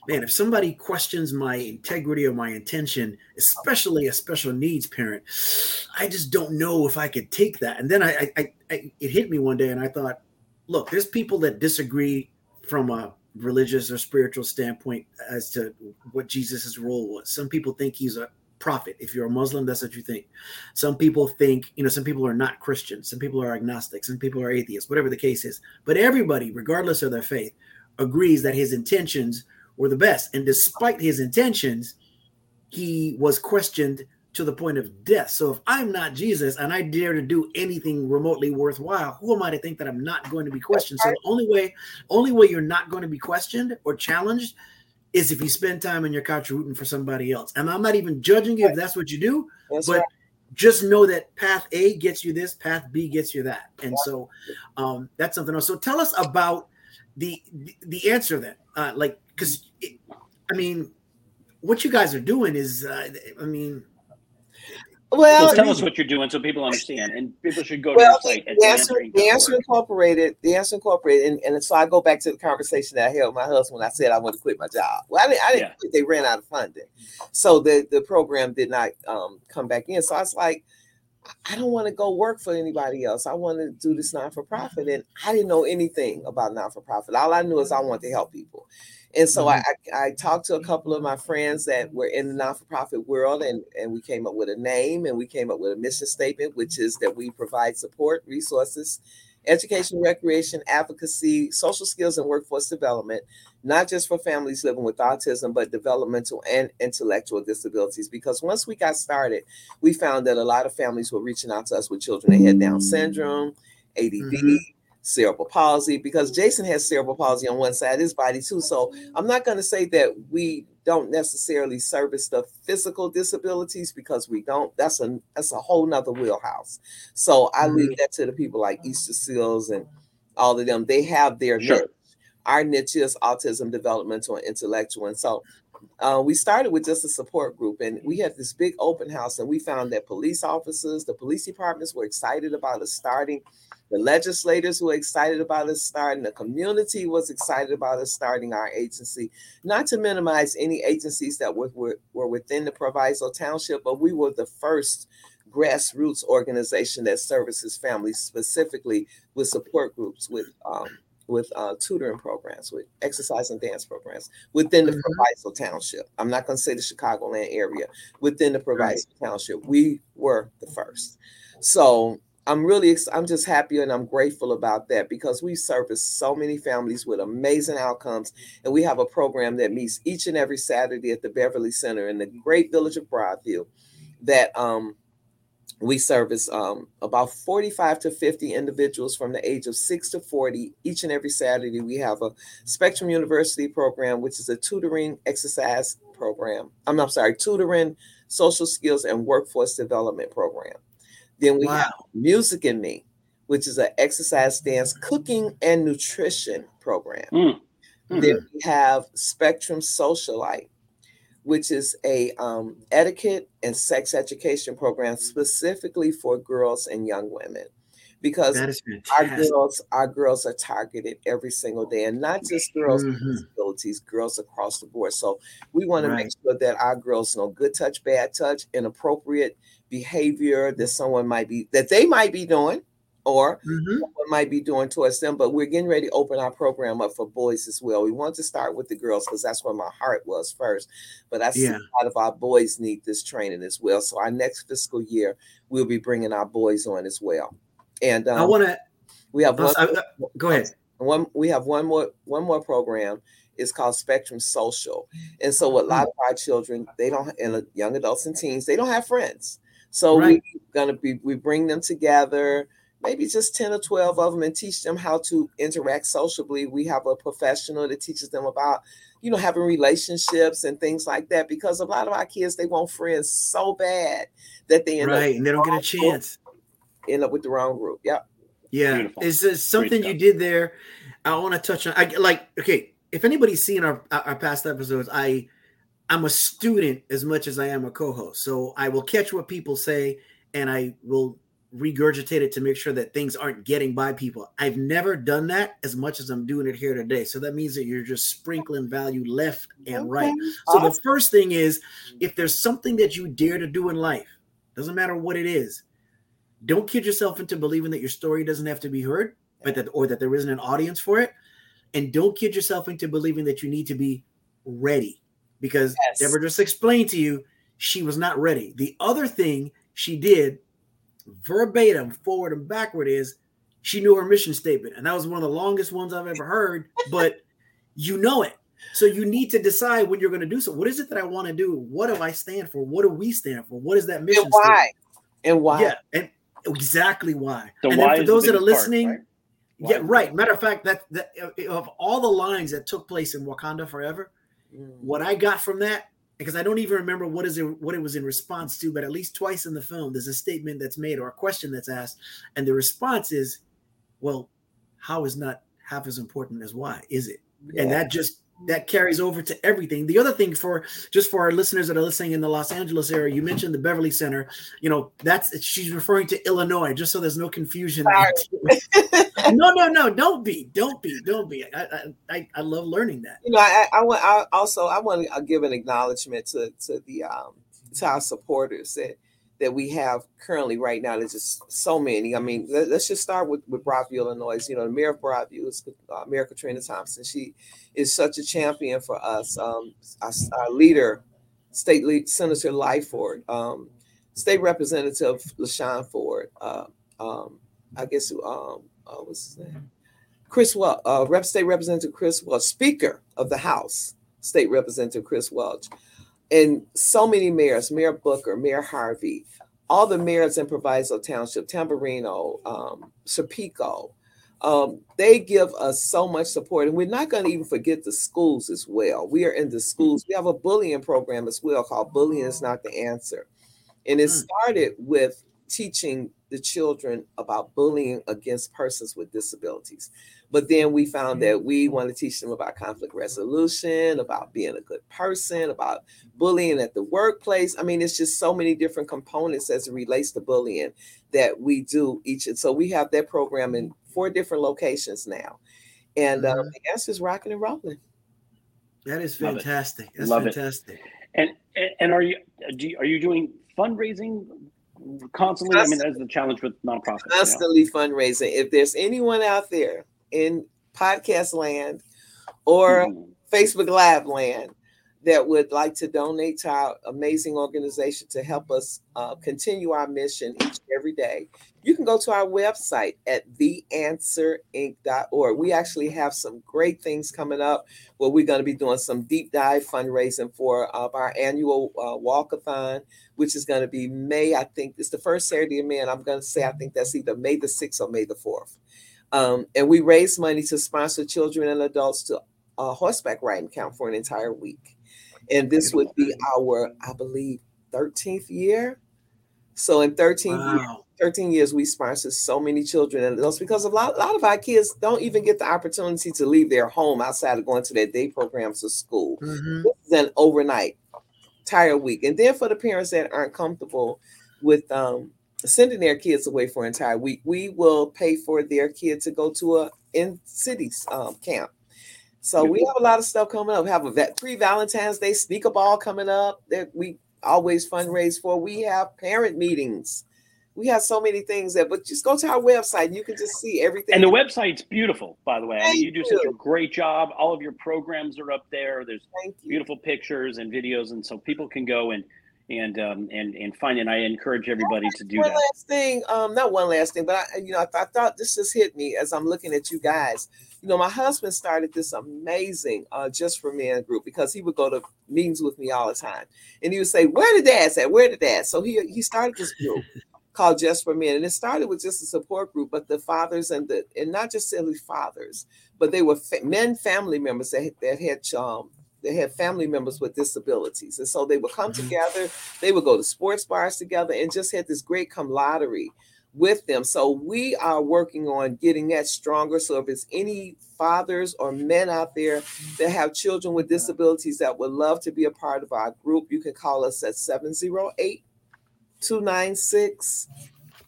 man, if somebody questions my integrity or my intention, especially a special needs parent, I just don't know if I could take that. And then I, I, I it hit me one day, and I thought, look, there's people that disagree from a religious or spiritual standpoint as to what Jesus's role was. Some people think he's a prophet. If you're a Muslim, that's what you think. Some people think, you know, some people are not Christians, some people are agnostics, some people are atheists, whatever the case is. But everybody, regardless of their faith, agrees that his intentions were the best. And despite his intentions, he was questioned to the point of death. So if I'm not Jesus and I dare to do anything remotely worthwhile, who am I to think that I'm not going to be questioned? So the only way, only way you're not going to be questioned or challenged is if you spend time on your couch rooting for somebody else. And I'm not even judging you if that's what you do, that's but right. just know that path A gets you this, path B gets you that. And so um, that's something else. So tell us about the the answer then uh like because i mean what you guys are doing is uh, i mean well, well, tell us what you're doing so people understand, and people should go well, to your site. The answer, the answer incorporated, the answer incorporated, and, and so I go back to the conversation that I had with my husband when I said I want to quit my job. Well, I didn't, I didn't yeah. quit; they ran out of funding, so the the program did not um, come back in. So I was like, I don't want to go work for anybody else. I want to do this non for profit. And I didn't know anything about non for profit. All I knew is I want to help people. And so mm-hmm. I, I, talked to a couple of my friends that were in the non for profit world, and, and we came up with a name and we came up with a mission statement, which is that we provide support, resources, education, recreation, advocacy, social skills, and workforce development not just for families living with autism, but developmental and intellectual disabilities. Because once we got started, we found that a lot of families were reaching out to us with children that had Down syndrome, ADD, mm-hmm. cerebral palsy, because Jason has cerebral palsy on one side of his body too. So I'm not going to say that we don't necessarily service the physical disabilities because we don't. That's a that's a whole nother wheelhouse. So I mm-hmm. leave that to the people like Easter Seals and all of them. They have their sure our niche is autism, developmental, and intellectual. And so uh, we started with just a support group, and we had this big open house, and we found that police officers, the police departments were excited about us starting. The legislators were excited about us starting. The community was excited about us starting our agency. Not to minimize any agencies that were, were, were within the Proviso Township, but we were the first grassroots organization that services families specifically with support groups, with um, with uh, tutoring programs, with exercise and dance programs within the mm-hmm. Proviso Township. I'm not going to say the Chicagoland area, within the Proviso right. Township. We were the first. So I'm really, I'm just happy and I'm grateful about that because we service so many families with amazing outcomes. And we have a program that meets each and every Saturday at the Beverly Center in the great village of Broadview that um, we service um, about 45 to 50 individuals from the age of 6 to 40 each and every saturday we have a spectrum university program which is a tutoring exercise program i'm, I'm sorry tutoring social skills, and workforce development program. Then we wow. have Music in Me, which is an exercise, dance, cooking, and nutrition program. Mm. Mm-hmm. Then we have Spectrum Socialite, which is a um, etiquette and sex education program specifically for girls and young women because our girls our girls are targeted every single day and not just girls mm-hmm. with disabilities girls across the board so we want right. to make sure that our girls know good touch bad touch inappropriate behavior that someone might be that they might be doing or mm-hmm. what might be doing towards them. But we're getting ready to open our program up for boys as well. We want to start with the girls because that's where my heart was first. But I see yeah. a lot of our boys need this training as well. So our next fiscal year, we'll be bringing our boys on as well. And um, I want to. We have one. I, go ahead. One. We have one more. One more program. It's called Spectrum Social. And so, a lot mm. of our children, they don't, and young adults and teens, they don't have friends. So right. we're gonna be. We bring them together maybe just 10 or 12 of them and teach them how to interact socially. We have a professional that teaches them about, you know, having relationships and things like that because a lot of our kids they want friends so bad that they end right, and they don't get a chance. End up with the wrong group. Yep. Yeah. Beautiful. Is this something you did there? I want to touch on I like okay, if anybody's seen our our past episodes, I I'm a student as much as I am a co-host. So I will catch what people say and I will regurgitate it to make sure that things aren't getting by people. I've never done that as much as I'm doing it here today. So that means that you're just sprinkling value left and okay. right. So awesome. the first thing is if there's something that you dare to do in life, doesn't matter what it is, don't kid yourself into believing that your story doesn't have to be heard, but that or that there isn't an audience for it. And don't kid yourself into believing that you need to be ready because yes. Deborah just explained to you she was not ready. The other thing she did verbatim, forward and backward, is she knew her mission statement. And that was one of the longest ones I've ever heard, but you know it. So you need to decide when you're going to do so. What is it that I want to do? What do I stand for? What do we stand for? What is that mission? And why? Statement? And why? Yeah, and exactly why. The and then for those that are listening, part, right? yeah, right. Matter of fact, that, that of all the lines that took place in Wakanda Forever, mm. what I got from that because I don't even remember what is it what it was in response to, but at least twice in the film, there's a statement that's made or a question that's asked, and the response is, "Well, how is not half as important as why is it?" Yeah. And that just that carries over to everything. The other thing for just for our listeners that are listening in the Los Angeles area, you mentioned the Beverly Center. You know, that's she's referring to Illinois, just so there's no confusion. no, no, no, don't be, don't be, don't be. I, I, I love learning that. You know, I, I want, I also, I want to give an acknowledgement to to the um to our supporters that that we have currently right now. There's just so many. I mean, let, us just start with, with Broadview, Illinois. You know, the mayor of Broadview is uh, Mayor Katrina Thompson. She is such a champion for us. Um, our, our leader, State lead, Senator Lightford, um, State Representative LaShawn Ford, uh, um, I guess, um, uh, what's his name? Chris Welch, uh, Rep State Representative Chris Welch, Speaker of the House, State Representative Chris Welch and so many mayors, Mayor Booker, Mayor Harvey, all the mayors in Proviso Township, Tamburino, um, Serpico, um, they give us so much support. And we're not going to even forget the schools as well. We are in the schools. We have a bullying program as well called Bullying is Not the Answer. And it hmm. started with teaching the children about bullying against persons with disabilities. But then we found that we want to teach them about conflict resolution, about being a good person, about bullying at the workplace. I mean, it's just so many different components as it relates to bullying that we do each. And so we have that program in four different locations now. And um, mm-hmm. the answer is rocking and rolling. That is fantastic. Love That's Love fantastic. It. And and are you, do you are you doing fundraising constantly? I mean, that's the challenge with nonprofits. Constantly you know? fundraising. If there's anyone out there in podcast land or mm-hmm. Facebook Live land that would like to donate to our amazing organization to help us uh, continue our mission each and every day, you can go to our website at theanswerinc.org. We actually have some great things coming up where we're going to be doing some deep dive fundraising for uh, our annual uh, walkathon, which is going to be May, I think it's the first Saturday of May, and I'm going to say I think that's either May the 6th or May the 4th. Um, and we raise money to sponsor children and adults to uh, horseback riding camp for an entire week. And this would be our, I believe, 13th year. So in 13 Wow. years, 13 years, we sponsor so many children, and that's because a lot, a lot of our kids don't even get the opportunity to leave their home outside of going to their day programs or school. Mhm. This is an overnight, entire week, and then for the parents that aren't comfortable with um, sending their kids away for an entire week, we will pay for their kid to go to a in cities um, camp. So we have a lot of stuff coming up. We have a vet, pre Valentine's Day sneaker ball coming up that we always fundraise for. We have parent meetings. We have so many things that, but just go to our website and you can just see everything. And the website's beautiful, by the way. I mean, you do such a great job. All of your programs are up there. There's Thank you. beautiful pictures and videos, and so people can go and and um, and and find. And I encourage everybody to do one that. One last thing, um, not one last thing, but I, you know, I, I thought this just hit me as I'm looking at you guys. You know, my husband started this amazing uh, just for men group because he would go to meetings with me all the time, and he would say, "Where the dads at? Where the dads?" So he he started this group called Just for Men, and it started with just a support group, but the fathers and the and not just simply fathers, but they were fa- men family members that that had um they had family members with disabilities, and so they would come Mhm. together. They would go to sports bars together, and just had this great camaraderie with them. So we are working on getting that stronger. So if it's any fathers or men out there that have children with disabilities that would love to be a part of our group, you can call us at 708 296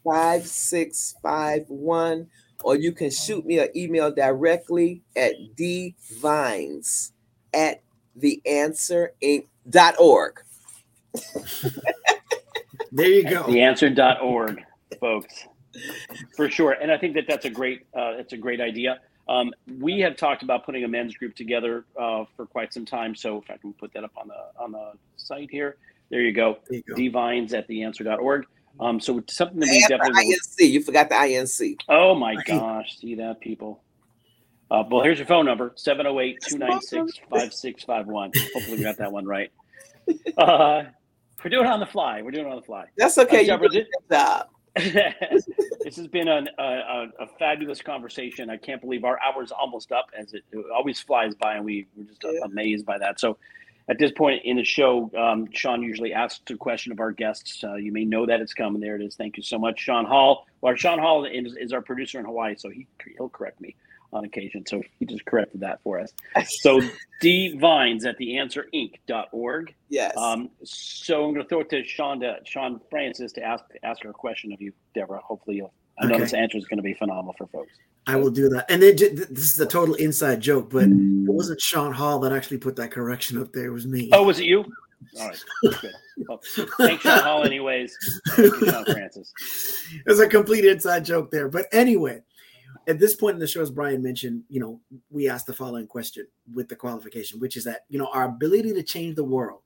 5651 or you can shoot me an email directly at dvines at theanswerinc.org. There you go. theanswer.org folks for sure and i think that that's a great uh, that's a great idea um, we have talked about putting a men's group together uh, for quite some time so if i can put that up on the on the site here there you go There you go. divines at theanswer.org um, so it's something that we definitely INC. You forgot the INC. oh my Right. gosh see that people uh, well here's your phone number 708-296-5651 hopefully we got that one right uh, we're doing it on the fly we're doing it on the fly That's okay. Uh, Deborah, a this has been an, a, a, a fabulous conversation. I can't believe our hour's almost up, as it, it always flies by, and we we're just Yeah. amazed by that. So, at this point in the show, um, Shawn usually asks a question of our guests. Uh, you may know that it's coming. There it is. Thank you so much, Sean Hall. Well, Sean Hall is, is our producer in Hawaii, so he he'll correct me on occasion. So he just corrected that for us. So D Vines at theanswerinc.org. yes. Um, so I'm going to throw it to Shawn to Shawn Francis to ask ask her a question of you, Deborah. Hopefully, you'll. I know this answer is going to be phenomenal for folks. I will do that. And then this is a total inside joke, but it wasn't Sean Hall that actually put that correction up there. It was me. Oh, was it you? All right, good. Well, thanks, Sean Hall. Anyways, thank you, Shawn Francis. it was a complete inside joke there. But anyway, at this point in the show, as Brian mentioned, you know, we asked the following question with the qualification, which is that, you know, our ability to change the world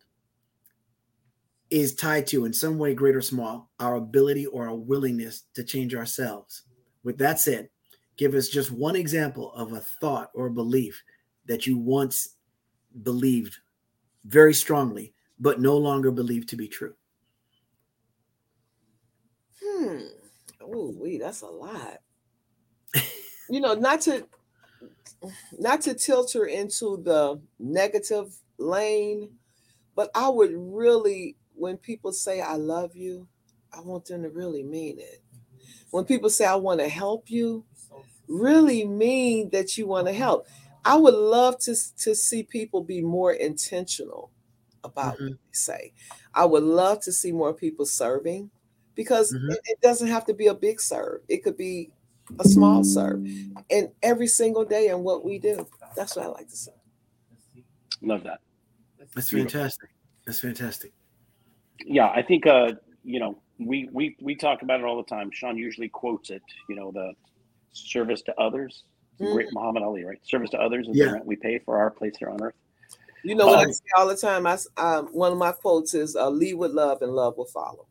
is tied to, in some way, great or small, our ability or our willingness to change ourselves. With that said, give us just one example of a thought or a belief that you once believed very strongly, but no longer believe to be true. Hmm. Oh, wait, that's a lot. You know, not to not to tilt her into the negative lane, but I would really, when people say I love you, I want them to really mean it. When people say I want to help you, really mean that you want to help. I would love to to see people be more intentional about Mhm. what they say. I would love to see more people serving because Mhm. it, it doesn't have to be a big serve. It could be a small serve. And every single day in what we do. That's what I like to say. Love that. That's Beautiful. fantastic. That's fantastic. Yeah, I think uh, you know we we we talk about it all the time. Shawn usually quotes it. You know, the service to others. It's a Great Muhammad Ali, right? Service to others is Yeah. the rent we pay for our place here on earth. You know what I Um, say all the time? I um, one of my quotes is uh, lead with love and love will follow.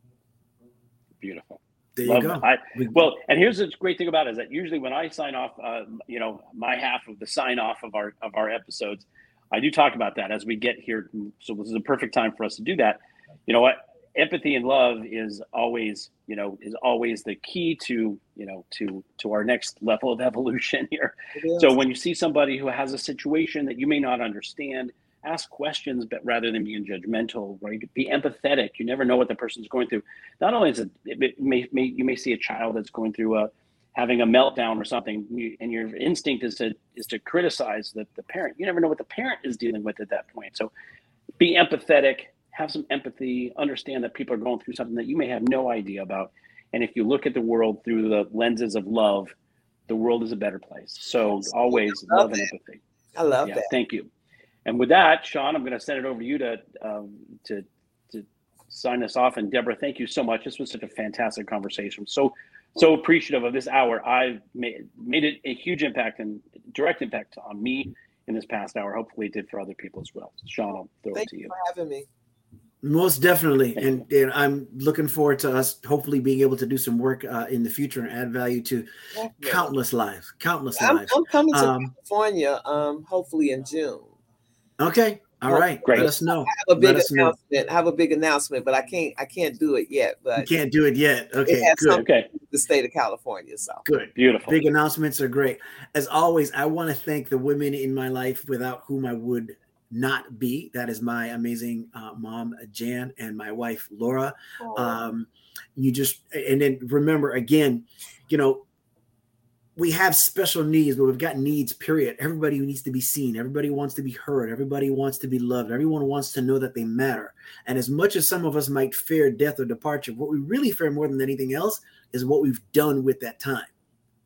Beautiful. There Love you go. I, Well, and here's the great thing about it is that usually when I sign off, uh, you know, my half of the sign off of our of our episodes, I do talk about that as we get here. So this is a perfect time for us to do that. You know what? Empathy and love is always, you know, is always the key to, you know, to to our next level of evolution here. So when you see somebody who has a situation that you may not understand, ask questions, but rather than being judgmental, right? Be empathetic. You never know what the person's going through. Not only is it, it may, may you may see a child that's going through a having a meltdown or something, and your instinct is to is to criticize the, the parent. You never know what the parent is dealing with at that point. So, be empathetic. Have some empathy. Understand that people are going through something that you may have no idea about. And if you look at the world through the lenses of love, the world is a better place. So always love, love and empathy. I love yeah, that. Thank you. And with that, Shawn, I'm going to send it over to you to um, to to sign us off. And Deborah, thank you so much. This was such a fantastic conversation. So so appreciative of this hour. I've made made it a huge impact and direct impact on me in this past hour. Hopefully, it did for other people as well. Shawn, I'll throw thank it to you. you. for having me. Most definitely, and, and, I'm looking forward to us hopefully being able to do some work uh, in the future and add value to countless lives, countless I'm, lives. I'm coming to um, California, um, hopefully in June. Okay, all right, great. Let us know. I have a big announcement. Know. I have a big announcement, but I can't. I can't do it yet. But you can't do it yet. Okay, it good. Okay, the state of California. So good, beautiful. Big announcements are great. As always, I want to thank the women in my life without whom I would not be. That is my amazing uh, mom, Jan, and my wife, Laura. Um, you just, and then remember again, you know, we have special needs, but we've got needs, period. Everybody needs to be seen. Everybody wants to be heard. Everybody wants to be loved. Everyone wants to know that they matter. And as much as some of us might fear death or departure, what we really fear more than anything else is what we've done with that time.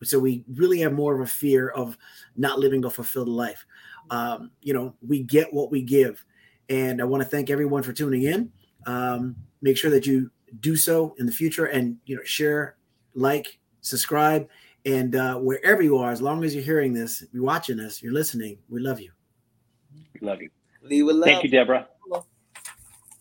So we really have more of a fear of not living a fulfilled life um, you know, we get what we give. And I want to thank everyone for tuning in. Um, make sure that you do so in the future and, you know, share, like, subscribe, and uh, wherever you are, as long as you're hearing this, you're watching us, you're listening, we love you. We love you. Leave with love. Thank you, Deborah.